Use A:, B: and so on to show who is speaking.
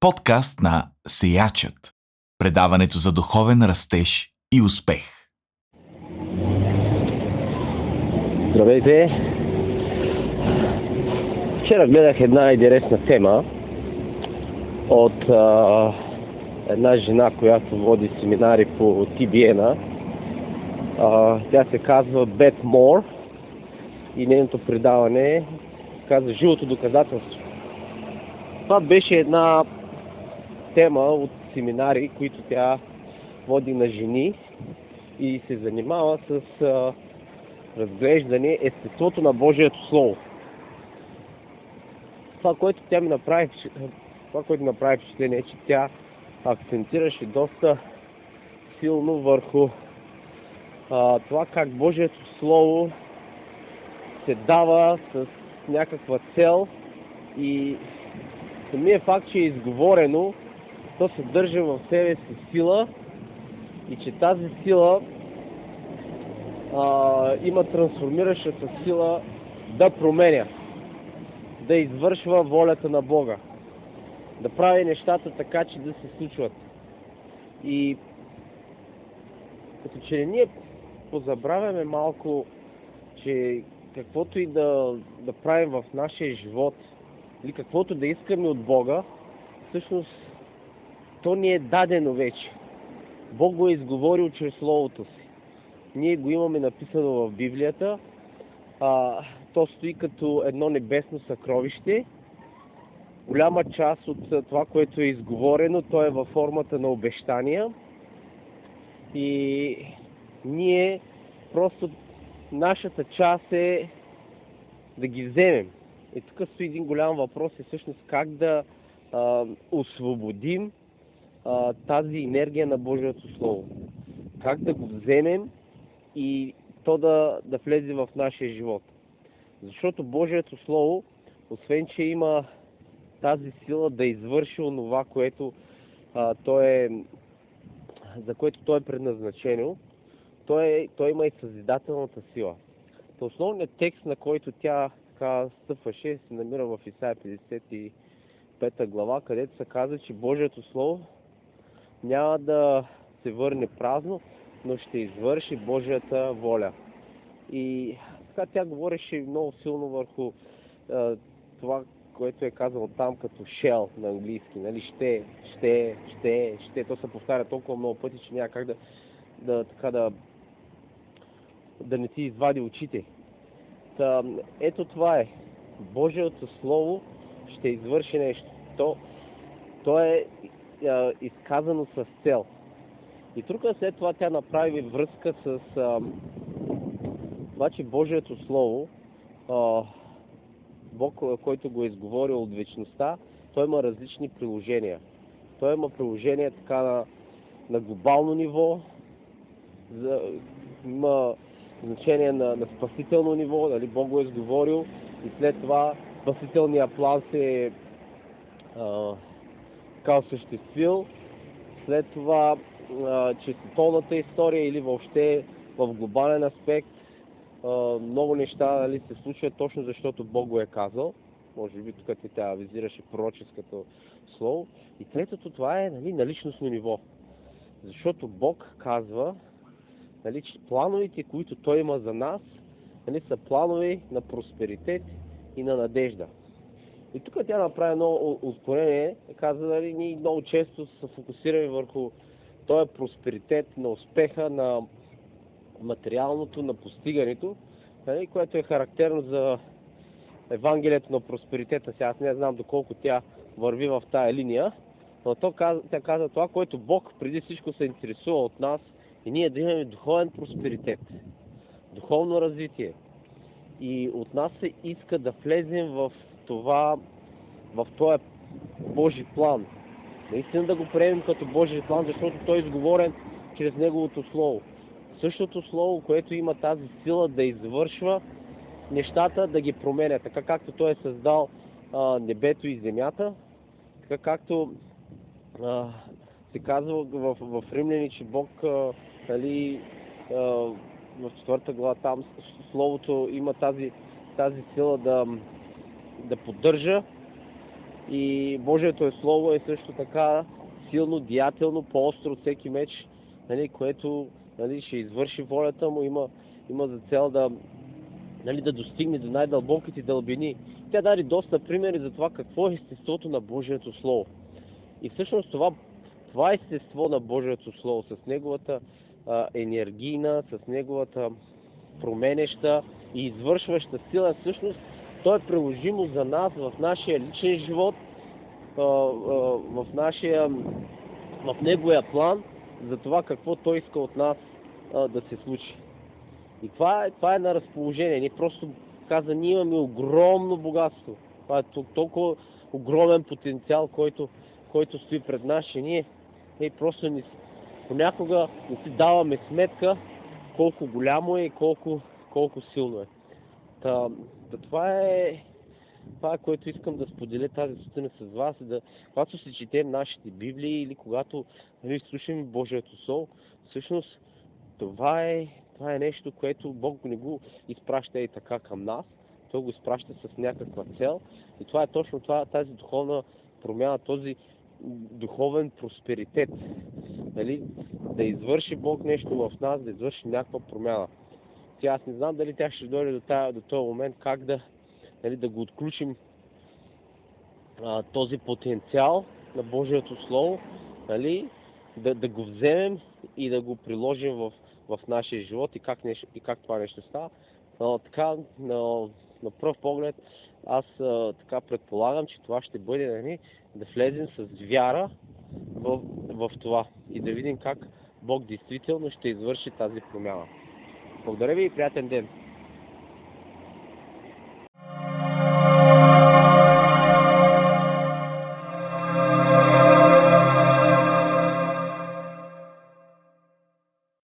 A: Подкаст на Сеячът. Предаването за духовен растеж и успех.
B: Здравейте! Вчера гледах една интересна тема от а, една жена, която води семинари по TBN. Тя се казва Бет Мор и нейното предаване казва Живото доказателство. Това беше една тема от семинари, които тя води на жени и се занимава с а, разглеждане естеството на Божието Слово. Това, което тя ми направи, това, което направи впечатление е, че тя акцентираше доста силно върху а, това как Божието Слово се дава с някаква цел и самия факт, че е изговорено, то съдържа в себе си сила и че тази сила а, има трансформиращата сила да променя, да извършва волята на Бога, да прави нещата така, че да се случват. И като че ние позабравяме малко, че каквото и да, да правим в нашия живот, или каквото да искаме от Бога, всъщност то ни е дадено вече. Бог го е изговорил чрез Словото си. Ние го имаме написано в Библията. А, то стои като едно небесно съкровище. Голяма част от това, което е изговорено, то е във формата на обещания. И ние просто нашата част е да ги вземем. И тук стои един голям въпрос и всъщност как да а, освободим а, тази енергия на Божието Слово. Как да го вземем и то да, да влезе в нашия живот. Защото Божието Слово, освен че има тази сила да извърши онова, което а, то е, за което то е предназначено, той, е, той има и съзидателната сила. То основният текст, на който тя така стъпваше, се намира в Исаия 55 глава, където се казва, че Божието Слово няма да се върне празно, но ще извърши Божията воля. И така тя говореше много силно върху а, това, което е казано там като shell на английски. Нали? Ще, ще, ще, ще. То се повтаря толкова много пъти, че няма как да, да, така да, да не ти извади очите. Та, ето това е. Божието Слово ще извърши нещо. То, то е а, изказано с цел. И тук след това тя направи връзка с а, това, че Божието Слово, а, Бог, който го е изговорил от вечността, той има различни приложения. Той има приложения така на, на глобално ниво, за, има значение на, на спасително ниво, нали, Бог го е изговорил и след това спасителния план се е така осъществил. След това, а, че световната история или въобще в глобален аспект, много неща нали, се случват точно защото Бог го е казал. Може би тук ти тя визираше пророческото слово. И третото това е нали, на личностно ниво. Защото Бог казва, нали, че плановете, които Той има за нас, нали, са планове на просперитет и на надежда. И тук тя направи едно ускорение, каза, нали, ние много често се фокусираме върху този просперитет на успеха, на материалното, на постигането, нали, което е характерно за Евангелието на просперитета. Сега аз не знам доколко тя върви в тая линия, но то, тя каза това, което Бог преди всичко се интересува от нас и ние да имаме духовен просперитет, духовно развитие. И от нас се иска да влезем в това, в този Божи план. Наистина да го приемем като Божи план, защото той е изговорен чрез Неговото Слово. Същото Слово, което има тази сила да извършва нещата, да ги променя. Така както Той е създал а, небето и земята, така както а, се казва в, в Римляни, че Бог нали, в четвърта глава там Словото има тази, тази сила да, да поддържа И Божието е Слово е също така силно, деятелно, по-остро от всеки меч, нали, което нали, ще извърши волята му, има, има за цел да, нали, да достигне до най-дълбоките дълбини. Тя даде доста примери за това какво е естеството на Божието Слово. И всъщност това, това естество на Божието Слово, с неговата а, енергийна, с неговата променеща и извършваща сила, всъщност то е приложимо за нас в нашия личен живот, в нашия, в неговия план, за това какво той иска от нас да се случи. И това е, това е на разположение. Ние просто каза, ние имаме огромно богатство. Това е толкова огромен потенциал, който, който стои пред нас, че ние, ние просто ни, понякога не си даваме сметка колко голямо е и колко, колко силно е. Та, та това е това е, което искам да споделя тази сутрин с вас, да, когато се четем нашите Библии или когато нали, слушаме Божието Слово, всъщност това е, това е нещо, което Бог не го изпраща и така към нас, Той го изпраща с някаква цел и това е точно това, тази духовна промяна, този духовен просперитет. Нали? Да извърши Бог нещо в нас, да извърши някаква промяна. Тя аз не знам дали тя ще дойде до, тая, до този момент, как да, нали, да го отключим а, този потенциал на Божието Слово, нали, да, да го вземем и да го приложим в, в нашия живот и как, нещо, и как това нещо става. А, така, на, на пръв поглед, аз а, така предполагам, че това ще бъде нали, да влезем с вяра в, в това и да видим как Бог действително ще извърши тази промяна. Благодаря ви и приятен ден!